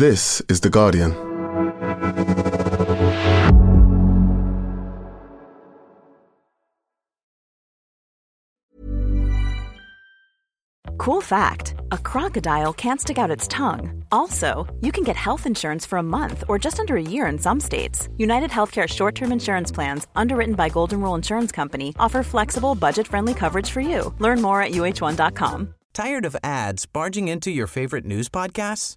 This is The Guardian. Cool fact a crocodile can't stick out its tongue. Also, you can get health insurance for a month or just under a year in some states. United Healthcare short term insurance plans, underwritten by Golden Rule Insurance Company, offer flexible, budget friendly coverage for you. Learn more at uh1.com. Tired of ads barging into your favorite news podcasts?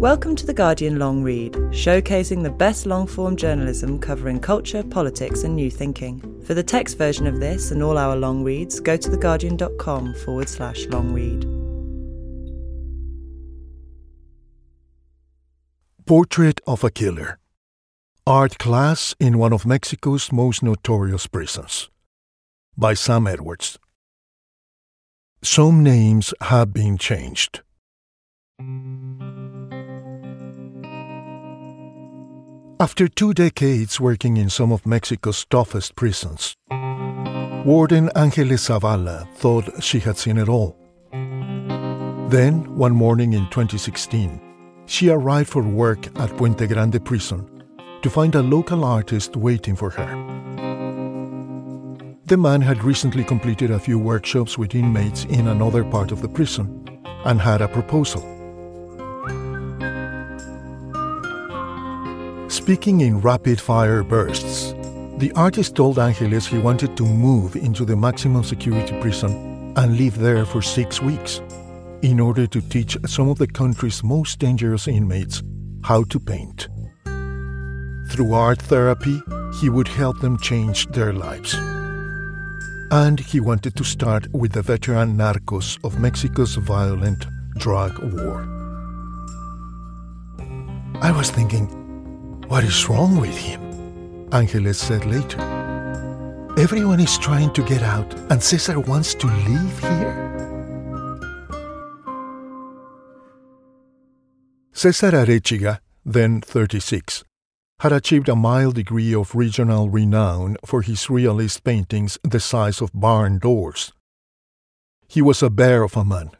Welcome to The Guardian Long Read, showcasing the best long form journalism covering culture, politics, and new thinking. For the text version of this and all our long reads, go to theguardian.com forward slash long read. Portrait of a Killer Art Class in one of Mexico's most notorious prisons by Sam Edwards. Some names have been changed. After two decades working in some of Mexico's toughest prisons, Warden Angeles Zavala thought she had seen it all. Then, one morning in 2016, she arrived for work at Puente Grande prison to find a local artist waiting for her. The man had recently completed a few workshops with inmates in another part of the prison and had a proposal. Speaking in rapid fire bursts, the artist told Angeles he wanted to move into the maximum security prison and live there for six weeks in order to teach some of the country's most dangerous inmates how to paint. Through art therapy, he would help them change their lives. And he wanted to start with the veteran narcos of Mexico's violent drug war. I was thinking, what is wrong with him? Angeles said later. Everyone is trying to get out, and Cesar wants to live here? Cesar Arechiga, then 36, had achieved a mild degree of regional renown for his realist paintings the size of barn doors. He was a bear of a man,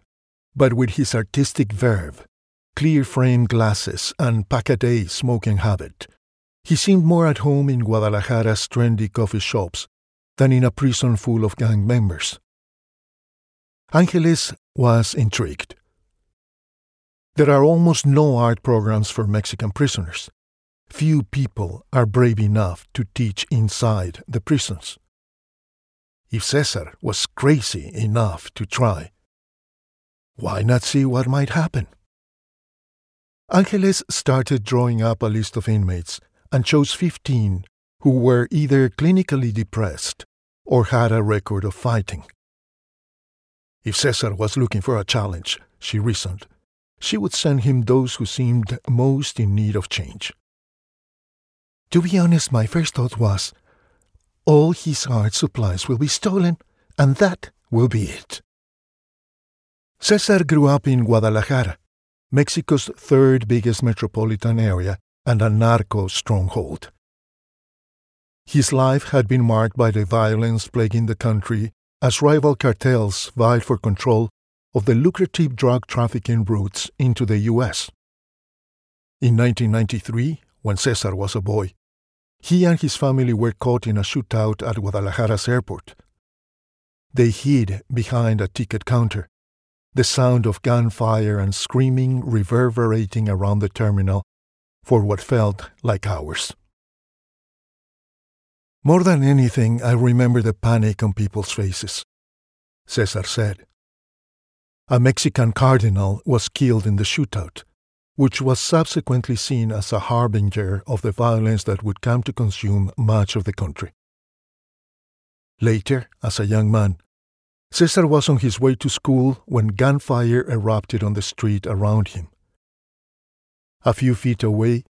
but with his artistic verve, clear framed glasses, and pack-a-day smoking habit, he seemed more at home in Guadalajara's trendy coffee shops than in a prison full of gang members. Angeles was intrigued. There are almost no art programs for Mexican prisoners. Few people are brave enough to teach inside the prisons. If Cesar was crazy enough to try, why not see what might happen? Angeles started drawing up a list of inmates and chose 15 who were either clinically depressed or had a record of fighting. If Cesar was looking for a challenge, she reasoned, she would send him those who seemed most in need of change. To be honest, my first thought was all his art supplies will be stolen, and that will be it. Cesar grew up in Guadalajara, Mexico's third biggest metropolitan area and a narco stronghold. His life had been marked by the violence plaguing the country as rival cartels vied for control of the lucrative drug trafficking routes into the U.S. In 1993, when Cesar was a boy, he and his family were caught in a shootout at Guadalajara's airport. They hid behind a ticket counter, the sound of gunfire and screaming reverberating around the terminal for what felt like hours. More than anything, I remember the panic on people's faces. Cesar said. A Mexican cardinal was killed in the shootout, which was subsequently seen as a harbinger of the violence that would come to consume much of the country. Later, as a young man, Cesar was on his way to school when gunfire erupted on the street around him. A few feet away,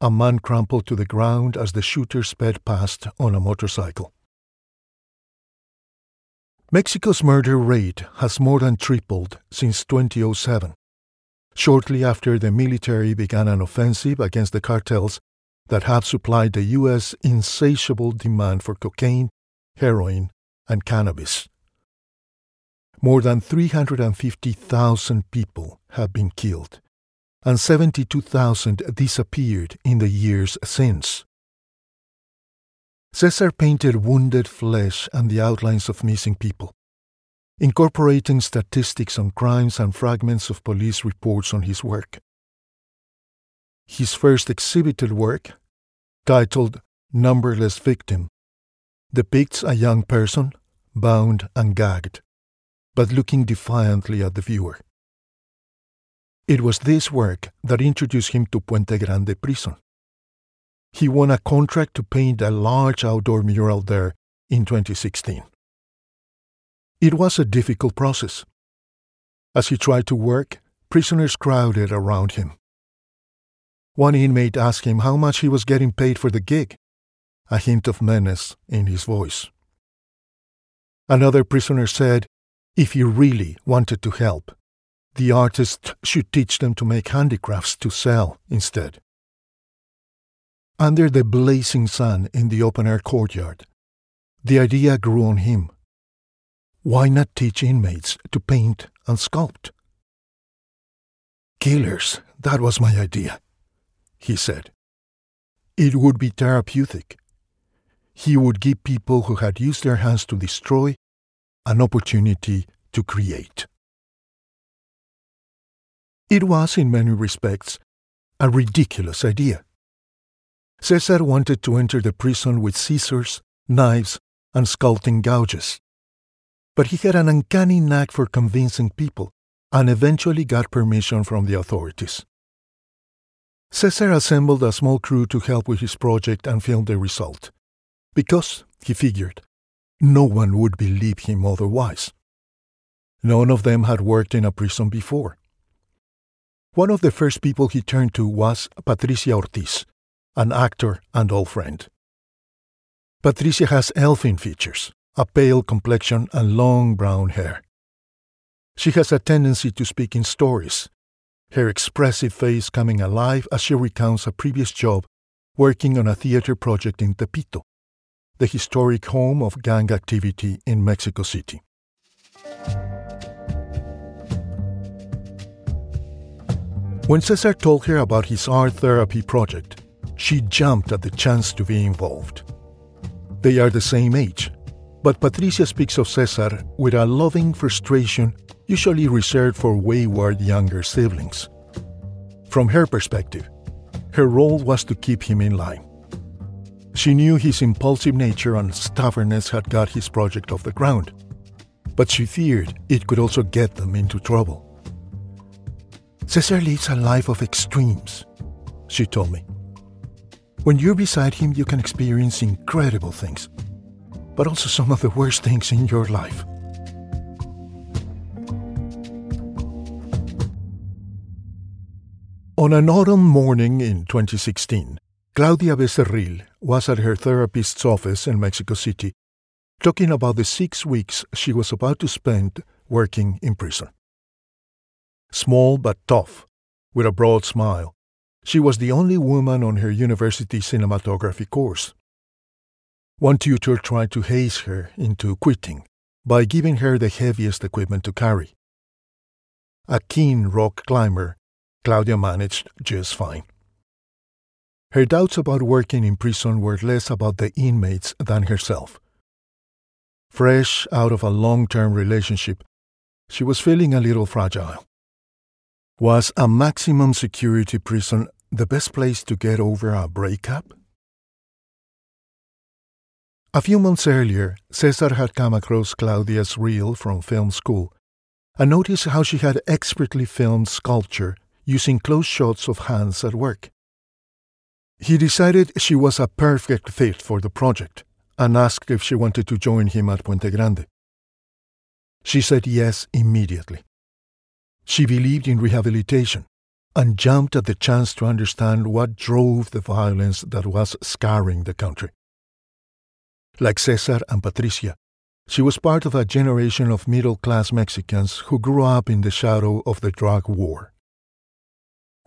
a man crumpled to the ground as the shooter sped past on a motorcycle. Mexico's murder rate has more than tripled since 2007, shortly after the military began an offensive against the cartels that have supplied the U.S. insatiable demand for cocaine, heroin, and cannabis. More than 350,000 people have been killed, and 72,000 disappeared in the years since. Cesar painted wounded flesh and the outlines of missing people, incorporating statistics on crimes and fragments of police reports on his work. His first exhibited work, titled Numberless Victim, depicts a young person, bound and gagged, but looking defiantly at the viewer. It was this work that introduced him to Puente Grande prison. He won a contract to paint a large outdoor mural there in 2016. It was a difficult process. As he tried to work, prisoners crowded around him. One inmate asked him how much he was getting paid for the gig, a hint of menace in his voice. Another prisoner said if he really wanted to help, the artist should teach them to make handicrafts to sell instead. Under the blazing sun in the open air courtyard, the idea grew on him. Why not teach inmates to paint and sculpt? Killers, that was my idea, he said. It would be therapeutic. He would give people who had used their hands to destroy an opportunity to create. It was, in many respects, a ridiculous idea. Cesar wanted to enter the prison with scissors, knives, and sculpting gouges. But he had an uncanny knack for convincing people and eventually got permission from the authorities. Cesar assembled a small crew to help with his project and film the result, because, he figured, no one would believe him otherwise. None of them had worked in a prison before. One of the first people he turned to was Patricia Ortiz, an actor and old friend. Patricia has elfin features, a pale complexion, and long brown hair. She has a tendency to speak in stories, her expressive face coming alive as she recounts a previous job working on a theater project in Tepito, the historic home of gang activity in Mexico City. When Cesar told her about his art therapy project, she jumped at the chance to be involved. They are the same age, but Patricia speaks of Cesar with a loving frustration usually reserved for wayward younger siblings. From her perspective, her role was to keep him in line. She knew his impulsive nature and stubbornness had got his project off the ground, but she feared it could also get them into trouble. Cesar leads a life of extremes, she told me. When you're beside him, you can experience incredible things, but also some of the worst things in your life. On an autumn morning in 2016, Claudia Becerril was at her therapist's office in Mexico City talking about the six weeks she was about to spend working in prison. Small but tough, with a broad smile, she was the only woman on her university cinematography course. One tutor tried to haze her into quitting by giving her the heaviest equipment to carry. A keen rock climber, Claudia managed just fine. Her doubts about working in prison were less about the inmates than herself. Fresh out of a long term relationship, she was feeling a little fragile. Was a maximum security prison the best place to get over a breakup? A few months earlier, Cesar had come across Claudia's reel from film school and noticed how she had expertly filmed sculpture using close shots of hands at work. He decided she was a perfect fit for the project and asked if she wanted to join him at Puente Grande. She said yes immediately. She believed in rehabilitation, and jumped at the chance to understand what drove the violence that was scarring the country. Like Cesar and Patricia, she was part of a generation of middle class Mexicans who grew up in the shadow of the drug war.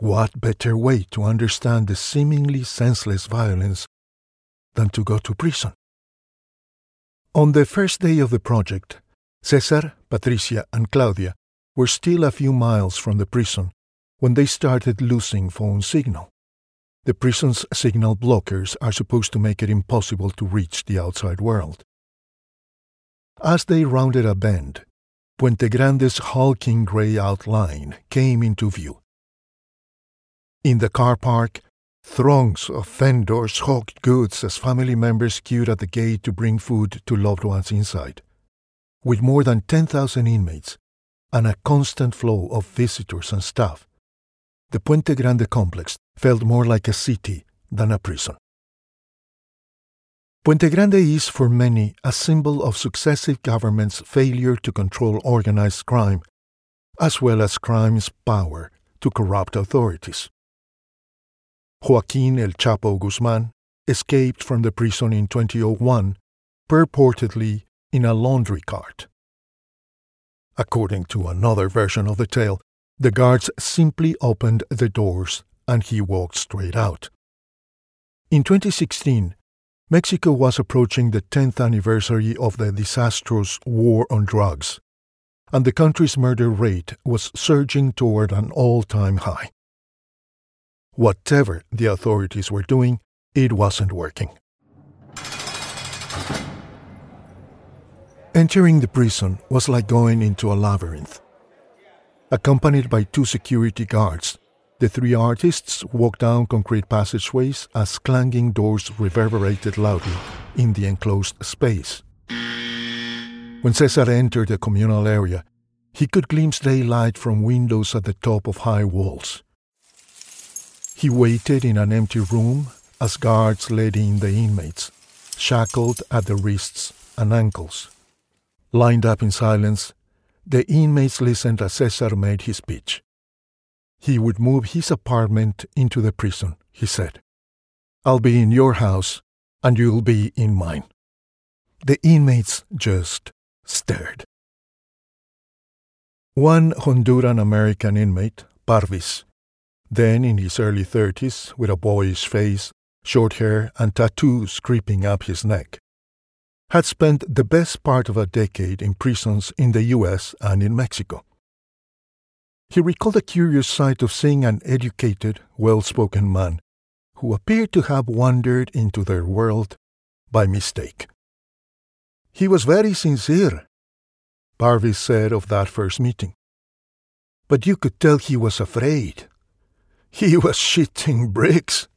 What better way to understand the seemingly senseless violence than to go to prison? On the first day of the project, Cesar, Patricia, and Claudia were still a few miles from the prison when they started losing phone signal. The prison's signal blockers are supposed to make it impossible to reach the outside world. As they rounded a bend, Puente Grande's hulking gray outline came into view. In the car park, throngs of vendors hawked goods as family members queued at the gate to bring food to loved ones inside. With more than 10,000 inmates and a constant flow of visitors and staff, the Puente Grande complex felt more like a city than a prison. Puente Grande is, for many, a symbol of successive governments' failure to control organized crime, as well as crime's power to corrupt authorities. Joaquin El Chapo Guzman escaped from the prison in 2001, purportedly in a laundry cart. According to another version of the tale, the guards simply opened the doors and he walked straight out. In 2016, Mexico was approaching the 10th anniversary of the disastrous war on drugs, and the country's murder rate was surging toward an all time high. Whatever the authorities were doing, it wasn't working. Entering the prison was like going into a labyrinth. Accompanied by two security guards, the three artists walked down concrete passageways as clanging doors reverberated loudly in the enclosed space. When Cesar entered the communal area, he could glimpse daylight from windows at the top of high walls. He waited in an empty room as guards led in the inmates, shackled at the wrists and ankles. Lined up in silence, the inmates listened as Cesar made his speech. He would move his apartment into the prison, he said. I'll be in your house, and you'll be in mine. The inmates just stared. One Honduran American inmate, Parvis, then in his early 30s, with a boyish face, short hair, and tattoos creeping up his neck, had spent the best part of a decade in prisons in the US and in Mexico. He recalled a curious sight of seeing an educated, well spoken man who appeared to have wandered into their world by mistake. He was very sincere, Parvis said of that first meeting. But you could tell he was afraid. He was shitting bricks.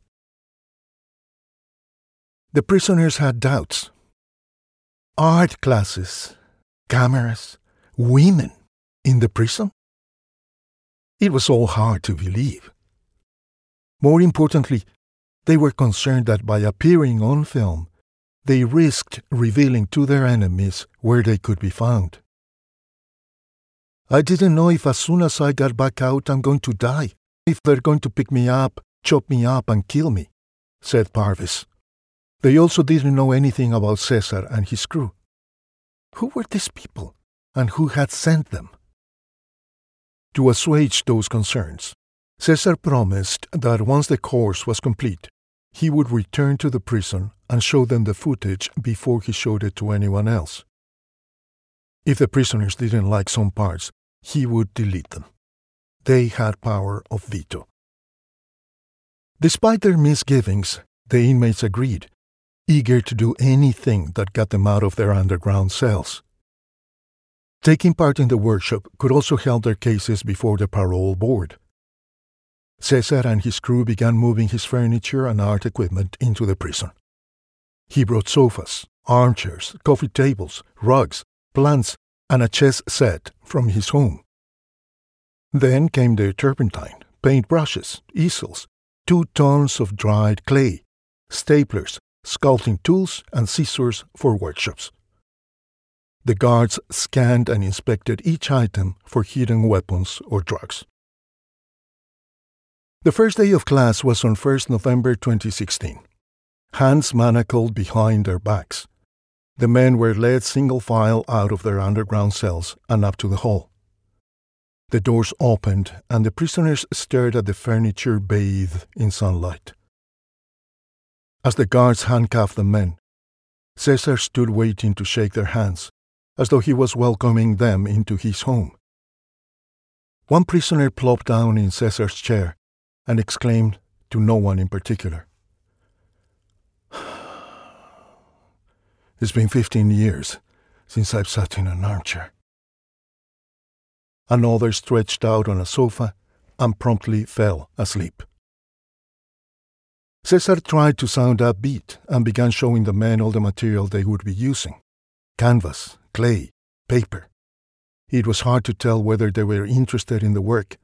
The prisoners had doubts art classes, cameras, women in the prison? It was all hard to believe. More importantly, they were concerned that by appearing on film, they risked revealing to their enemies where they could be found. I didn't know if as soon as I got back out I'm going to die, if they're going to pick me up, chop me up, and kill me, said Parvis. They also didn't know anything about Cesar and his crew. Who were these people, and who had sent them? To assuage those concerns, Cesar promised that once the course was complete, he would return to the prison and show them the footage before he showed it to anyone else. If the prisoners didn't like some parts, he would delete them. They had power of veto. Despite their misgivings, the inmates agreed eager to do anything that got them out of their underground cells. Taking part in the workshop could also help their cases before the parole board. Cesar and his crew began moving his furniture and art equipment into the prison. He brought sofas, armchairs, coffee tables, rugs, plants, and a chess set from his home. Then came the turpentine, paint brushes, easels, two tons of dried clay, staplers, sculpting tools, and scissors for workshops. The guards scanned and inspected each item for hidden weapons or drugs. The first day of class was on 1st November 2016. Hands manacled behind their backs. The men were led single file out of their underground cells and up to the hall. The doors opened, and the prisoners stared at the furniture bathed in sunlight. As the guards handcuffed the men, Cesar stood waiting to shake their hands, as though he was welcoming them into his home. One prisoner plopped down in Cesar's chair and exclaimed to no one in particular. It's been 15 years since I've sat in an armchair. Another stretched out on a sofa and promptly fell asleep. Cesar tried to sound upbeat and began showing the men all the material they would be using canvas, clay, paper. It was hard to tell whether they were interested in the work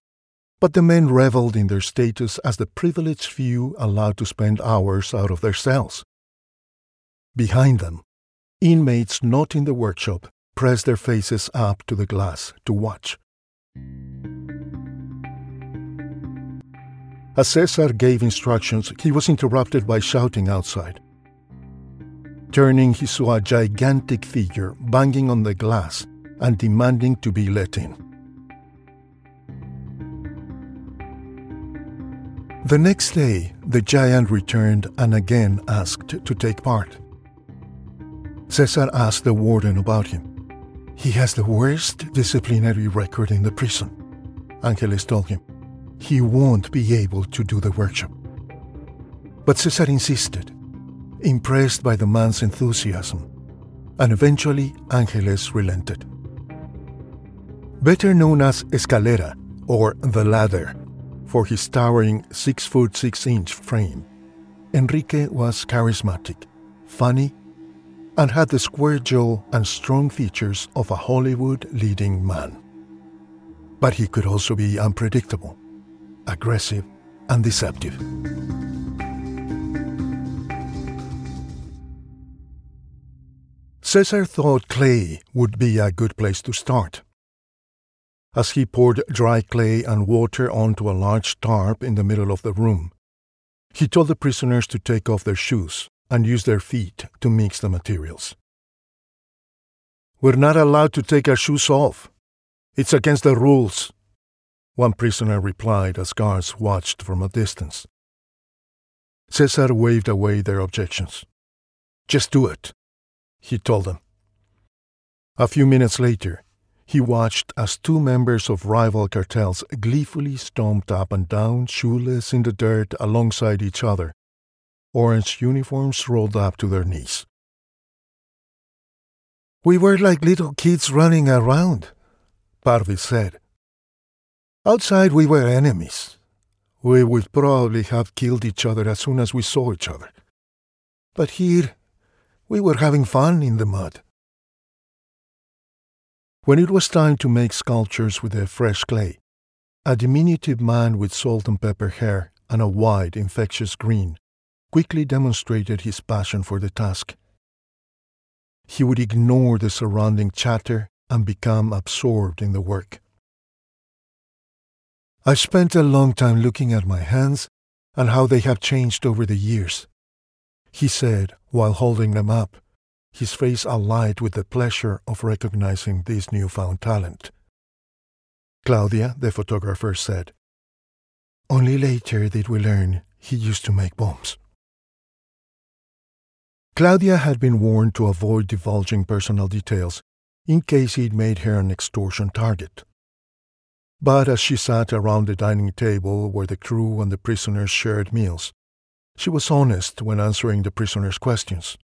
but the men reveled in their status as the privileged few allowed to spend hours out of their cells. Behind them, inmates not in the workshop pressed their faces up to the glass to watch. As Cesar gave instructions, he was interrupted by shouting outside. Turning, he saw a gigantic figure banging on the glass and demanding to be let in. The next day, the giant returned and again asked to take part. Cesar asked the warden about him. He has the worst disciplinary record in the prison. Angeles told him. He won't be able to do the workshop. But Cesar insisted, impressed by the man's enthusiasm, and eventually Angeles relented. Better known as Escalera, or the ladder, for his towering 6 foot 6 inch frame. Enrique was charismatic, funny, and had the square jaw and strong features of a Hollywood leading man. But he could also be unpredictable, aggressive, and deceptive. Cesar thought clay would be a good place to start as he poured dry clay and water onto a large tarp in the middle of the room. He told the prisoners to take off their shoes and use their feet to mix the materials. We're not allowed to take our shoes off. It's against the rules, one prisoner replied as guards watched from a distance. Cesar waved away their objections. Just do it, he told them. A few minutes later, he watched as two members of rival cartels gleefully stomped up and down, shoeless in the dirt alongside each other, orange uniforms rolled up to their knees. We were like little kids running around, Parvis said. Outside, we were enemies. We would probably have killed each other as soon as we saw each other. But here, we were having fun in the mud. When it was time to make sculptures with the fresh clay, a diminutive man with salt and pepper hair and a wide, infectious grin quickly demonstrated his passion for the task. He would ignore the surrounding chatter and become absorbed in the work. I've spent a long time looking at my hands and how they have changed over the years, he said while holding them up his face alight with the pleasure of recognizing this newfound talent. Claudia, the photographer, said, Only later did we learn he used to make bombs. Claudia had been warned to avoid divulging personal details in case he'd made her an extortion target. But as she sat around the dining table where the crew and the prisoners shared meals, she was honest when answering the prisoners' questions.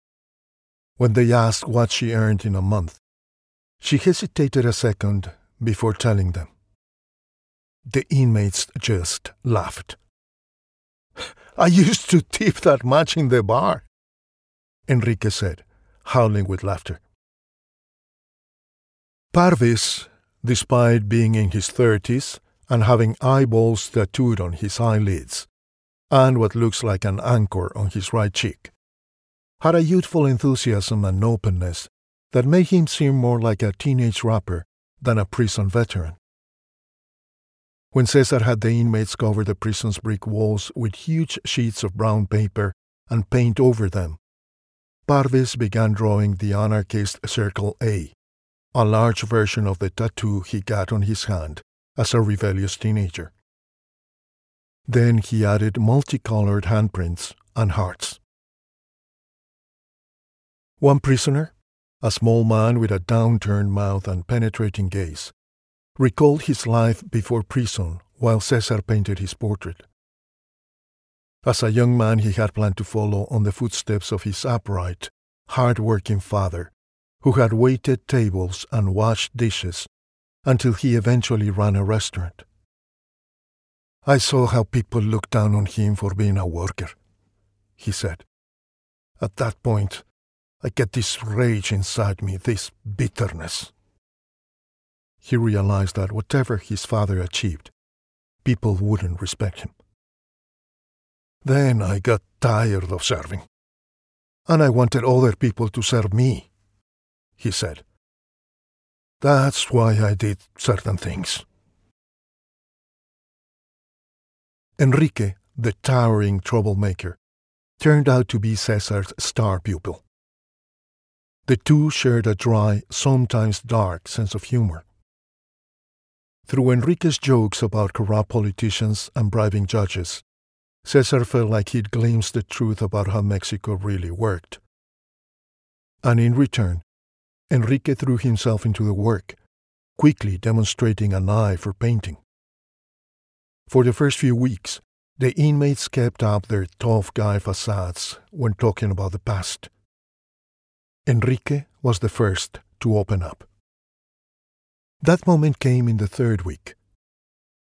When they asked what she earned in a month, she hesitated a second before telling them. The inmates just laughed. I used to tip that much in the bar, Enrique said, howling with laughter. Parvis, despite being in his thirties and having eyeballs tattooed on his eyelids, and what looks like an anchor on his right cheek, had a youthful enthusiasm and openness that made him seem more like a teenage rapper than a prison veteran. When Cesar had the inmates cover the prison's brick walls with huge sheets of brown paper and paint over them, Parvis began drawing the anarchist Circle A, a large version of the tattoo he got on his hand as a rebellious teenager. Then he added multicolored handprints and hearts. One prisoner, a small man with a downturned mouth and penetrating gaze, recalled his life before prison while Cesar painted his portrait. As a young man, he had planned to follow on the footsteps of his upright, hard-working father, who had waited tables and washed dishes until he eventually ran a restaurant. I saw how people looked down on him for being a worker, he said. At that point, I get this rage inside me, this bitterness. He realized that whatever his father achieved, people wouldn't respect him. Then I got tired of serving. And I wanted other people to serve me, he said. That's why I did certain things. Enrique, the towering troublemaker, turned out to be Cesar's star pupil. The two shared a dry, sometimes dark sense of humor. Through Enrique's jokes about corrupt politicians and bribing judges, Cesar felt like he'd glimpsed the truth about how Mexico really worked. And in return, Enrique threw himself into the work, quickly demonstrating an eye for painting. For the first few weeks, the inmates kept up their tough guy facades when talking about the past. Enrique was the first to open up. That moment came in the third week.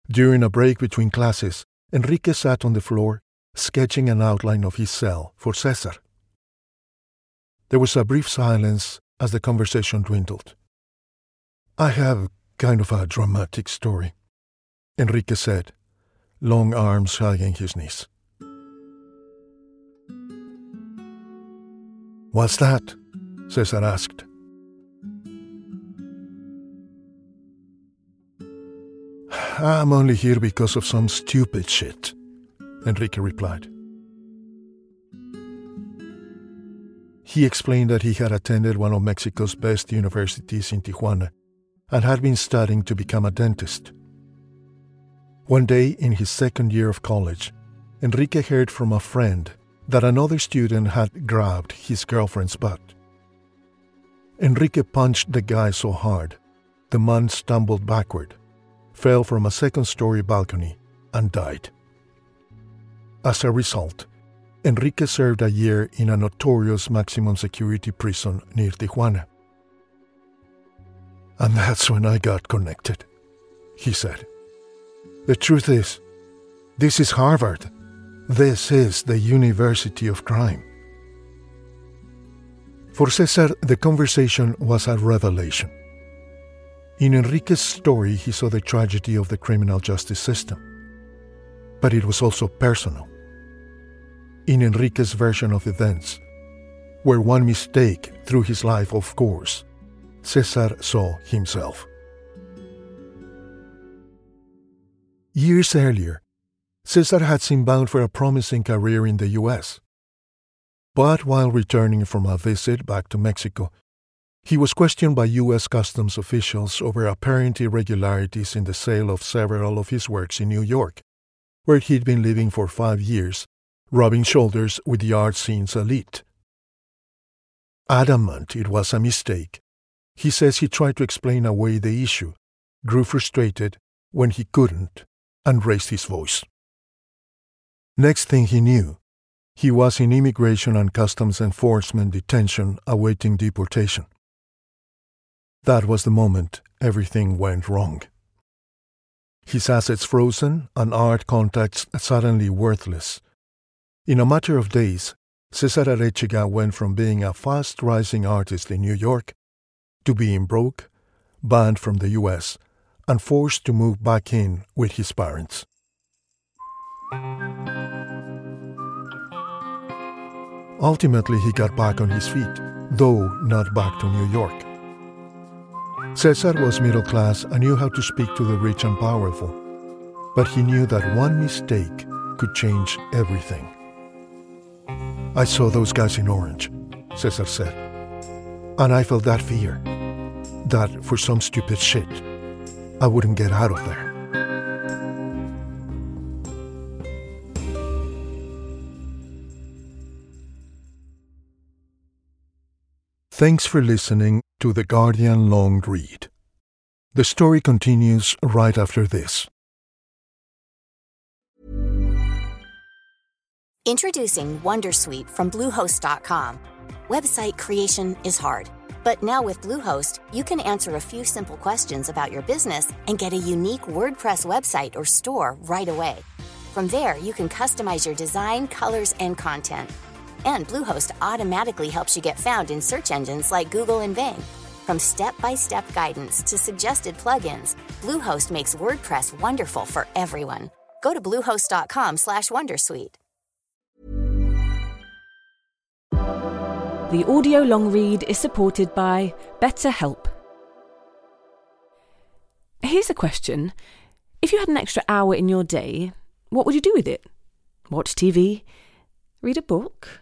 During a break between classes, Enrique sat on the floor, sketching an outline of his cell for Cesar. There was a brief silence as the conversation dwindled. I have kind of a dramatic story, Enrique said, long arms hugging his knees. What's that? Cesar asked. I'm only here because of some stupid shit, Enrique replied. He explained that he had attended one of Mexico's best universities in Tijuana and had been studying to become a dentist. One day in his second year of college, Enrique heard from a friend that another student had grabbed his girlfriend's butt. Enrique punched the guy so hard, the man stumbled backward, fell from a second story balcony, and died. As a result, Enrique served a year in a notorious maximum security prison near Tijuana. And that's when I got connected, he said. The truth is, this is Harvard. This is the University of Crime. For Cesar, the conversation was a revelation. In Enrique's story, he saw the tragedy of the criminal justice system. But it was also personal. In Enrique's version of events, where one mistake threw his life off course, Cesar saw himself. Years earlier, Cesar had seemed bound for a promising career in the U.S. But while returning from a visit back to Mexico, he was questioned by U.S. Customs officials over apparent irregularities in the sale of several of his works in New York, where he'd been living for five years, rubbing shoulders with the art scene's elite. Adamant it was a mistake, he says he tried to explain away the issue, grew frustrated when he couldn't, and raised his voice. Next thing he knew, he was in Immigration and Customs Enforcement detention awaiting deportation. That was the moment everything went wrong. His assets frozen and art contacts suddenly worthless. In a matter of days, Cesar Arechiga went from being a fast rising artist in New York to being broke, banned from the US, and forced to move back in with his parents. Ultimately, he got back on his feet, though not back to New York. Cesar was middle class and knew how to speak to the rich and powerful. But he knew that one mistake could change everything. I saw those guys in orange, Cesar said. And I felt that fear that for some stupid shit, I wouldn't get out of there. Thanks for listening to The Guardian Long Read. The story continues right after this. Introducing Wondersuite from Bluehost.com. Website creation is hard, but now with Bluehost, you can answer a few simple questions about your business and get a unique WordPress website or store right away. From there, you can customize your design, colors, and content and Bluehost automatically helps you get found in search engines like Google and Bing. From step-by-step guidance to suggested plugins, Bluehost makes WordPress wonderful for everyone. Go to bluehost.com/wondersuite. The audio long read is supported by BetterHelp. Here's a question. If you had an extra hour in your day, what would you do with it? Watch TV? Read a book?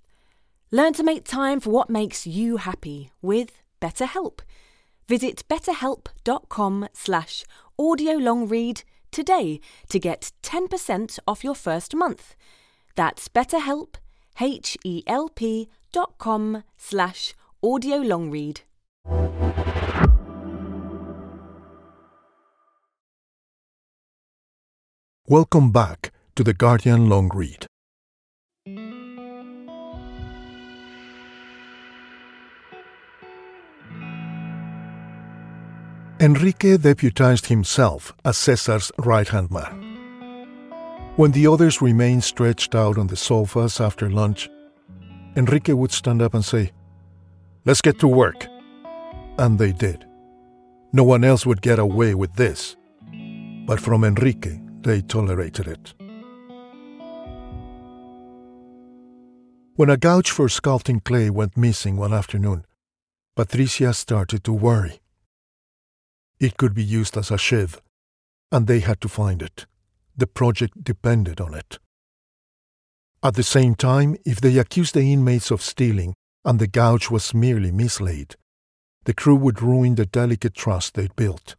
Learn to make time for what makes you happy with BetterHelp. Visit betterhelp.com slash audiolongread today to get 10% off your first month. That's betterhelp, H-E-L-P dot com slash audiolongread. Welcome back to the Guardian Long Read. Enrique deputized himself as Cesar's right hand man. When the others remained stretched out on the sofas after lunch, Enrique would stand up and say, Let's get to work. And they did. No one else would get away with this. But from Enrique, they tolerated it. When a gouge for sculpting clay went missing one afternoon, Patricia started to worry. It could be used as a shiv, and they had to find it. The project depended on it. At the same time, if they accused the inmates of stealing and the gouge was merely mislaid, the crew would ruin the delicate trust they'd built.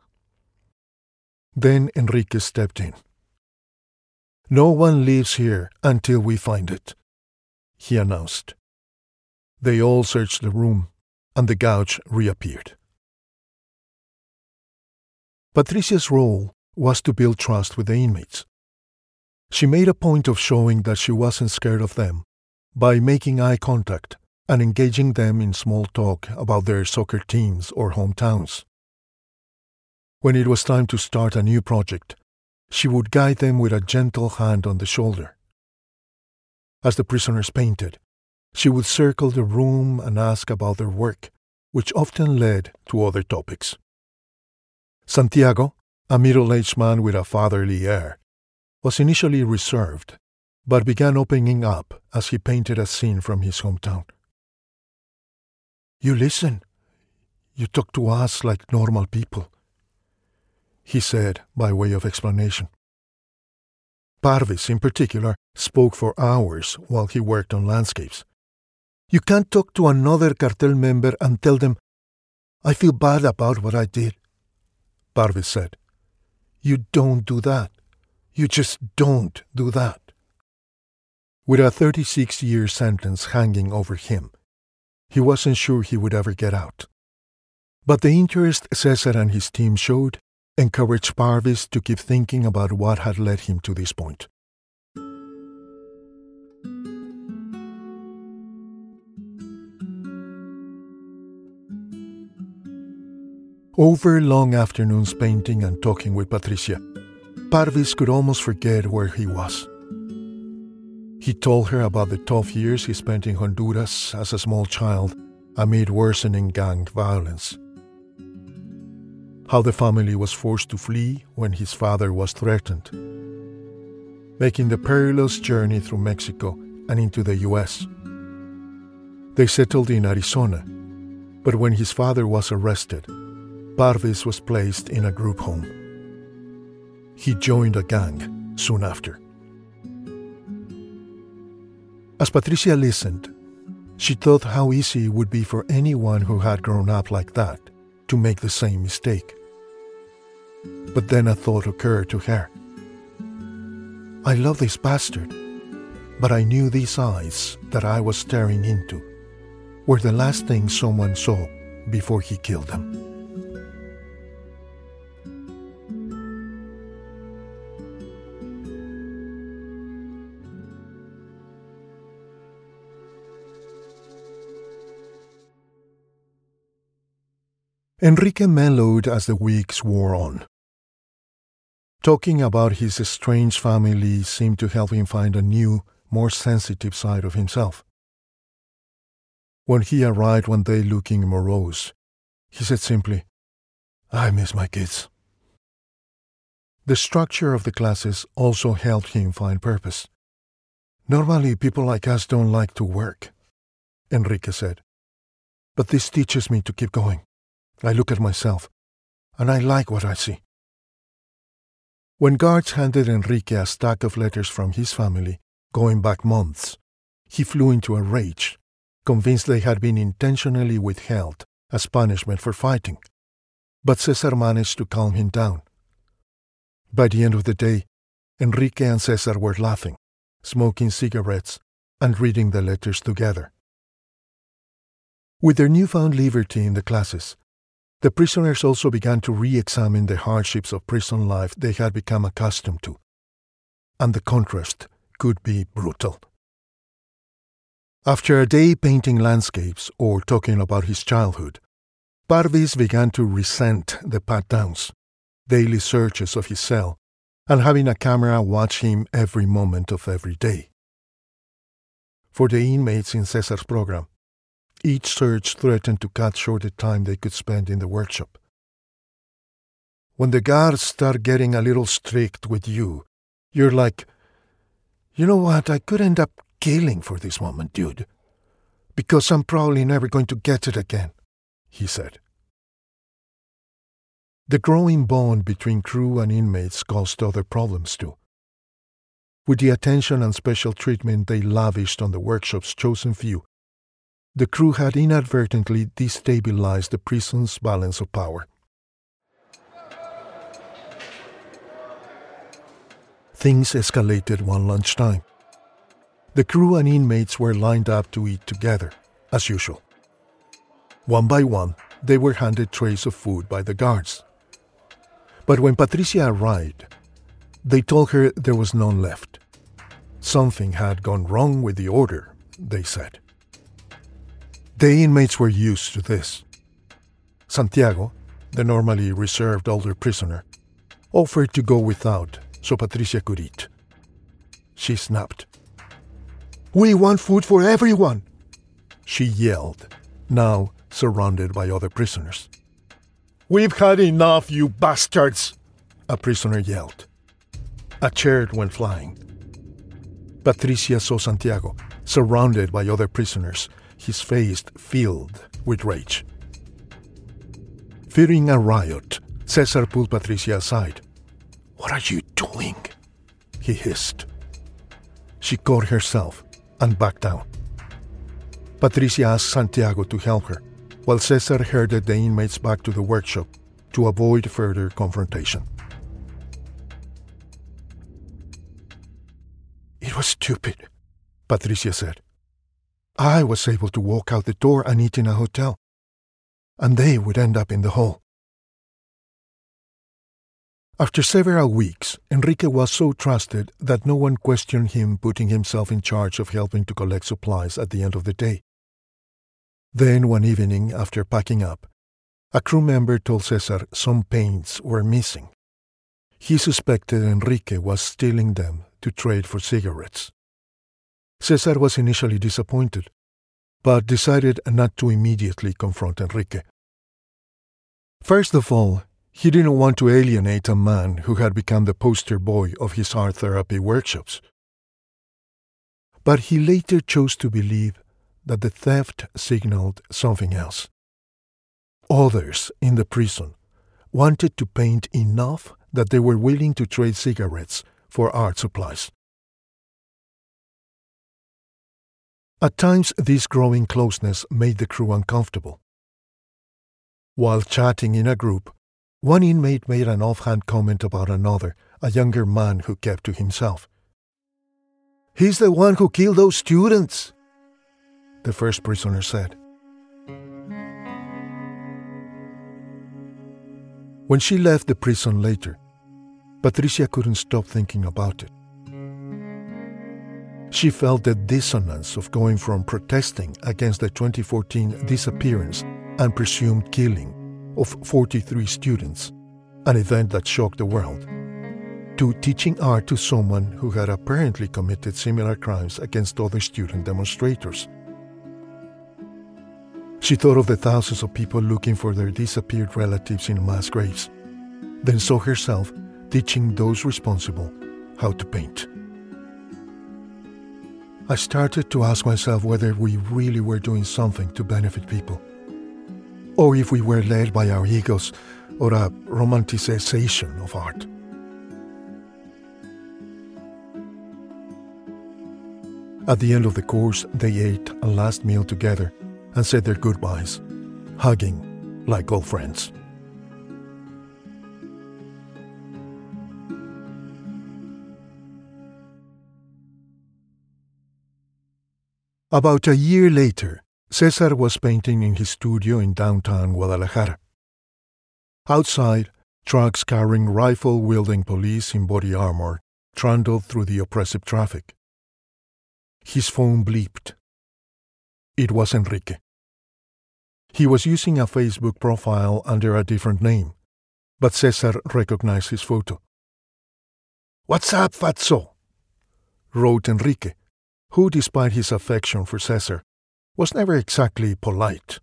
Then Enrique stepped in. No one leaves here until we find it, he announced. They all searched the room, and the gouge reappeared. Patricia's role was to build trust with the inmates. She made a point of showing that she wasn't scared of them by making eye contact and engaging them in small talk about their soccer teams or hometowns. When it was time to start a new project, she would guide them with a gentle hand on the shoulder. As the prisoners painted, she would circle the room and ask about their work, which often led to other topics. Santiago, a middle aged man with a fatherly air, was initially reserved, but began opening up as he painted a scene from his hometown. You listen. You talk to us like normal people, he said by way of explanation. Parvis, in particular, spoke for hours while he worked on landscapes. You can't talk to another cartel member and tell them, I feel bad about what I did. Parvis said. You don't do that. You just don't do that. With a 36 year sentence hanging over him, he wasn't sure he would ever get out. But the interest Cesar and his team showed encouraged Parvis to keep thinking about what had led him to this point. Over long afternoons painting and talking with Patricia, Parvis could almost forget where he was. He told her about the tough years he spent in Honduras as a small child amid worsening gang violence. How the family was forced to flee when his father was threatened. Making the perilous journey through Mexico and into the US. They settled in Arizona, but when his father was arrested, Parvis was placed in a group home. He joined a gang soon after. As Patricia listened, she thought how easy it would be for anyone who had grown up like that to make the same mistake. But then a thought occurred to her. I love this bastard, but I knew these eyes that I was staring into were the last thing someone saw before he killed them. Enrique mellowed as the weeks wore on. Talking about his estranged family seemed to help him find a new, more sensitive side of himself. When he arrived one day looking morose, he said simply, I miss my kids. The structure of the classes also helped him find purpose. Normally, people like us don't like to work, Enrique said. But this teaches me to keep going. I look at myself, and I like what I see. When guards handed Enrique a stack of letters from his family, going back months, he flew into a rage, convinced they had been intentionally withheld as punishment for fighting. But Cesar managed to calm him down. By the end of the day, Enrique and Cesar were laughing, smoking cigarettes, and reading the letters together. With their newfound liberty in the classes, the prisoners also began to re examine the hardships of prison life they had become accustomed to. And the contrast could be brutal. After a day painting landscapes or talking about his childhood, Parvis began to resent the pat downs, daily searches of his cell, and having a camera watch him every moment of every day. For the inmates in Cesar's program, each search threatened to cut short the time they could spend in the workshop. When the guards start getting a little strict with you, you're like, you know what, I could end up killing for this moment, dude. Because I'm probably never going to get it again, he said. The growing bond between crew and inmates caused other problems too. With the attention and special treatment they lavished on the workshop's chosen few, the crew had inadvertently destabilized the prison's balance of power. Things escalated one lunchtime. The crew and inmates were lined up to eat together, as usual. One by one, they were handed trays of food by the guards. But when Patricia arrived, they told her there was none left. Something had gone wrong with the order, they said. The inmates were used to this. Santiago, the normally reserved older prisoner, offered to go without so Patricia could eat. She snapped. We want food for everyone! She yelled, now surrounded by other prisoners. We've had enough, you bastards! A prisoner yelled. A chair went flying. Patricia saw Santiago, surrounded by other prisoners, his face filled with rage. Fearing a riot, Cesar pulled Patricia aside. What are you doing? he hissed. She caught herself and backed down. Patricia asked Santiago to help her, while Cesar herded the inmates back to the workshop to avoid further confrontation. It was stupid, Patricia said. I was able to walk out the door and eat in a hotel, and they would end up in the hall. After several weeks, Enrique was so trusted that no one questioned him putting himself in charge of helping to collect supplies at the end of the day. Then, one evening, after packing up, a crew member told Cesar some paints were missing. He suspected Enrique was stealing them to trade for cigarettes. Cesar was initially disappointed, but decided not to immediately confront Enrique. First of all, he didn't want to alienate a man who had become the poster boy of his art therapy workshops. But he later chose to believe that the theft signaled something else. Others in the prison wanted to paint enough that they were willing to trade cigarettes for art supplies. At times, this growing closeness made the crew uncomfortable. While chatting in a group, one inmate made an offhand comment about another, a younger man who kept to himself. He's the one who killed those students, the first prisoner said. When she left the prison later, Patricia couldn't stop thinking about it. She felt the dissonance of going from protesting against the 2014 disappearance and presumed killing of 43 students, an event that shocked the world, to teaching art to someone who had apparently committed similar crimes against other student demonstrators. She thought of the thousands of people looking for their disappeared relatives in mass graves, then saw herself teaching those responsible how to paint. I started to ask myself whether we really were doing something to benefit people or if we were led by our egos or a romanticization of art. At the end of the course, they ate a last meal together and said their goodbyes, hugging like old friends. About a year later, Cesar was painting in his studio in downtown Guadalajara. Outside, trucks carrying rifle wielding police in body armor trundled through the oppressive traffic. His phone bleeped. It was Enrique. He was using a Facebook profile under a different name, but Cesar recognized his photo. What's up, fatso? wrote Enrique, who, despite his affection for Cesar, was never exactly polite.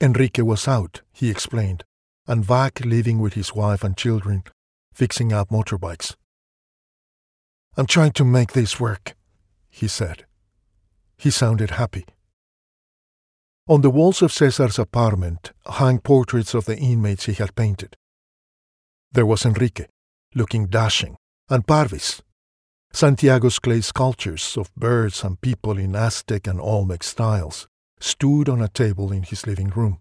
Enrique was out, he explained, and back living with his wife and children, fixing up motorbikes. I'm trying to make this work, he said. He sounded happy. On the walls of Cesar's apartment hung portraits of the inmates he had painted. There was Enrique, looking dashing, and Parvis, Santiago's clay sculptures of birds and people in Aztec and Olmec styles stood on a table in his living room.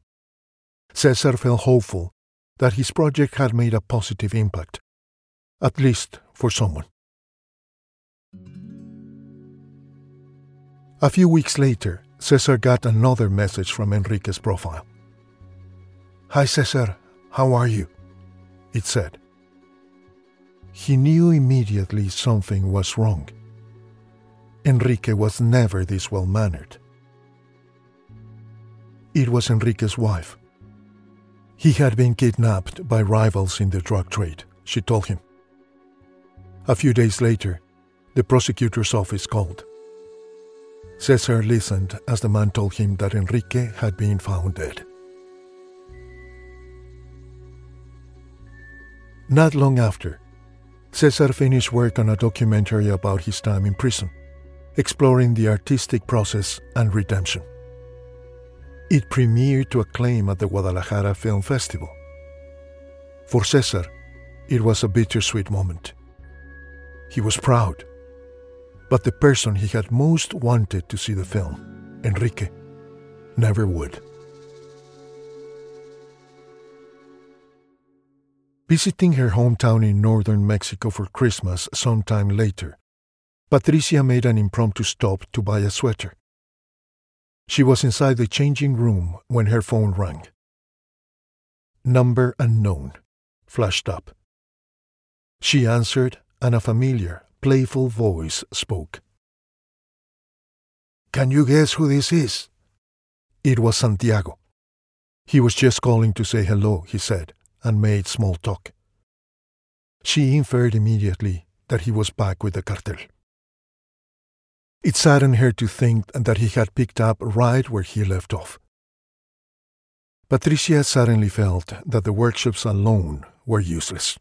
Cesar felt hopeful that his project had made a positive impact, at least for someone. A few weeks later, Cesar got another message from Enrique's profile. Hi, Cesar, how are you? It said. He knew immediately something was wrong. Enrique was never this well mannered. It was Enrique's wife. He had been kidnapped by rivals in the drug trade, she told him. A few days later, the prosecutor's office called. Cesar listened as the man told him that Enrique had been found dead. Not long after, Cesar finished work on a documentary about his time in prison, exploring the artistic process and redemption. It premiered to acclaim at the Guadalajara Film Festival. For Cesar, it was a bittersweet moment. He was proud, but the person he had most wanted to see the film, Enrique, never would. Visiting her hometown in northern Mexico for Christmas sometime later, Patricia made an impromptu stop to buy a sweater. She was inside the changing room when her phone rang. Number unknown flashed up. She answered, and a familiar, playful voice spoke. Can you guess who this is? It was Santiago. He was just calling to say hello, he said, and made small talk. She inferred immediately that he was back with the cartel. It saddened her to think that he had picked up right where he left off. Patricia suddenly felt that the workshops alone were useless.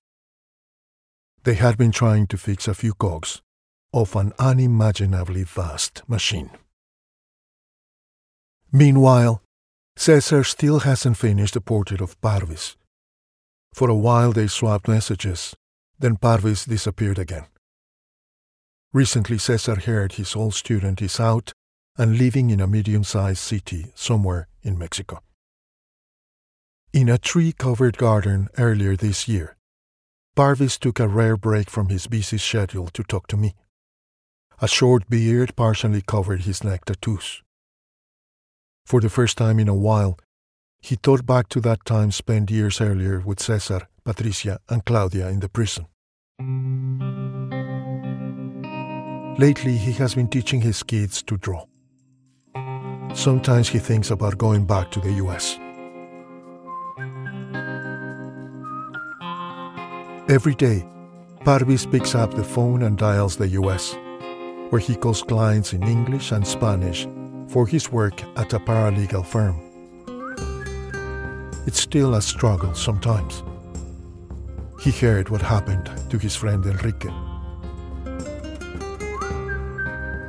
They had been trying to fix a few cogs of an unimaginably vast machine. Meanwhile, Cesar still hasn't finished the portrait of Parvis. For a while they swapped messages, then Parvis disappeared again. Recently, Cesar heard his old student is out and living in a medium sized city somewhere in Mexico. In a tree covered garden earlier this year, Parvis took a rare break from his busy schedule to talk to me. A short beard partially covered his neck tattoos. For the first time in a while, he thought back to that time spent years earlier with Cesar, Patricia, and Claudia in the prison. Lately, he has been teaching his kids to draw. Sometimes he thinks about going back to the US. Every day, Parvis picks up the phone and dials the US, where he calls clients in English and Spanish for his work at a paralegal firm. It's still a struggle sometimes. He heard what happened to his friend Enrique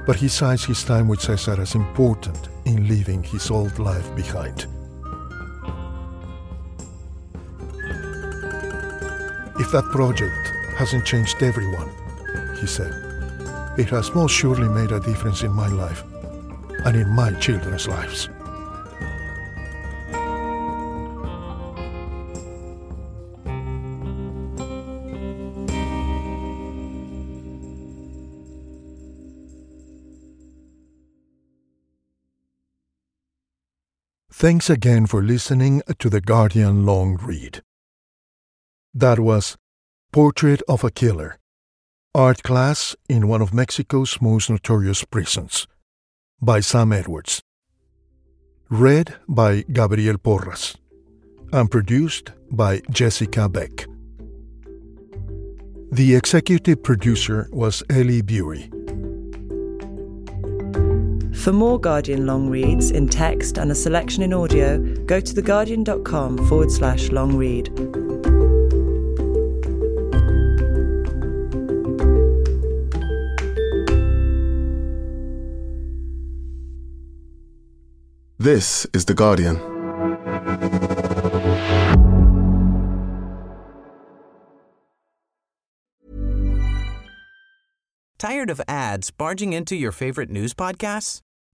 but he sees his time with Cesar as important in leaving his old life behind. If that project hasn't changed everyone, he said, it has most surely made a difference in my life and in my children's lives. Thanks again for listening to the Guardian Long Read. That was Portrait of a Killer, art class in one of Mexico's most notorious prisons, by Sam Edwards. Read by Gabriel Porras, and produced by Jessica Beck. The executive producer was Ellie Bury. For more Guardian long reads in text and a selection in audio, go to theguardian.com forward slash long read. This is The Guardian. Tired of ads barging into your favorite news podcasts?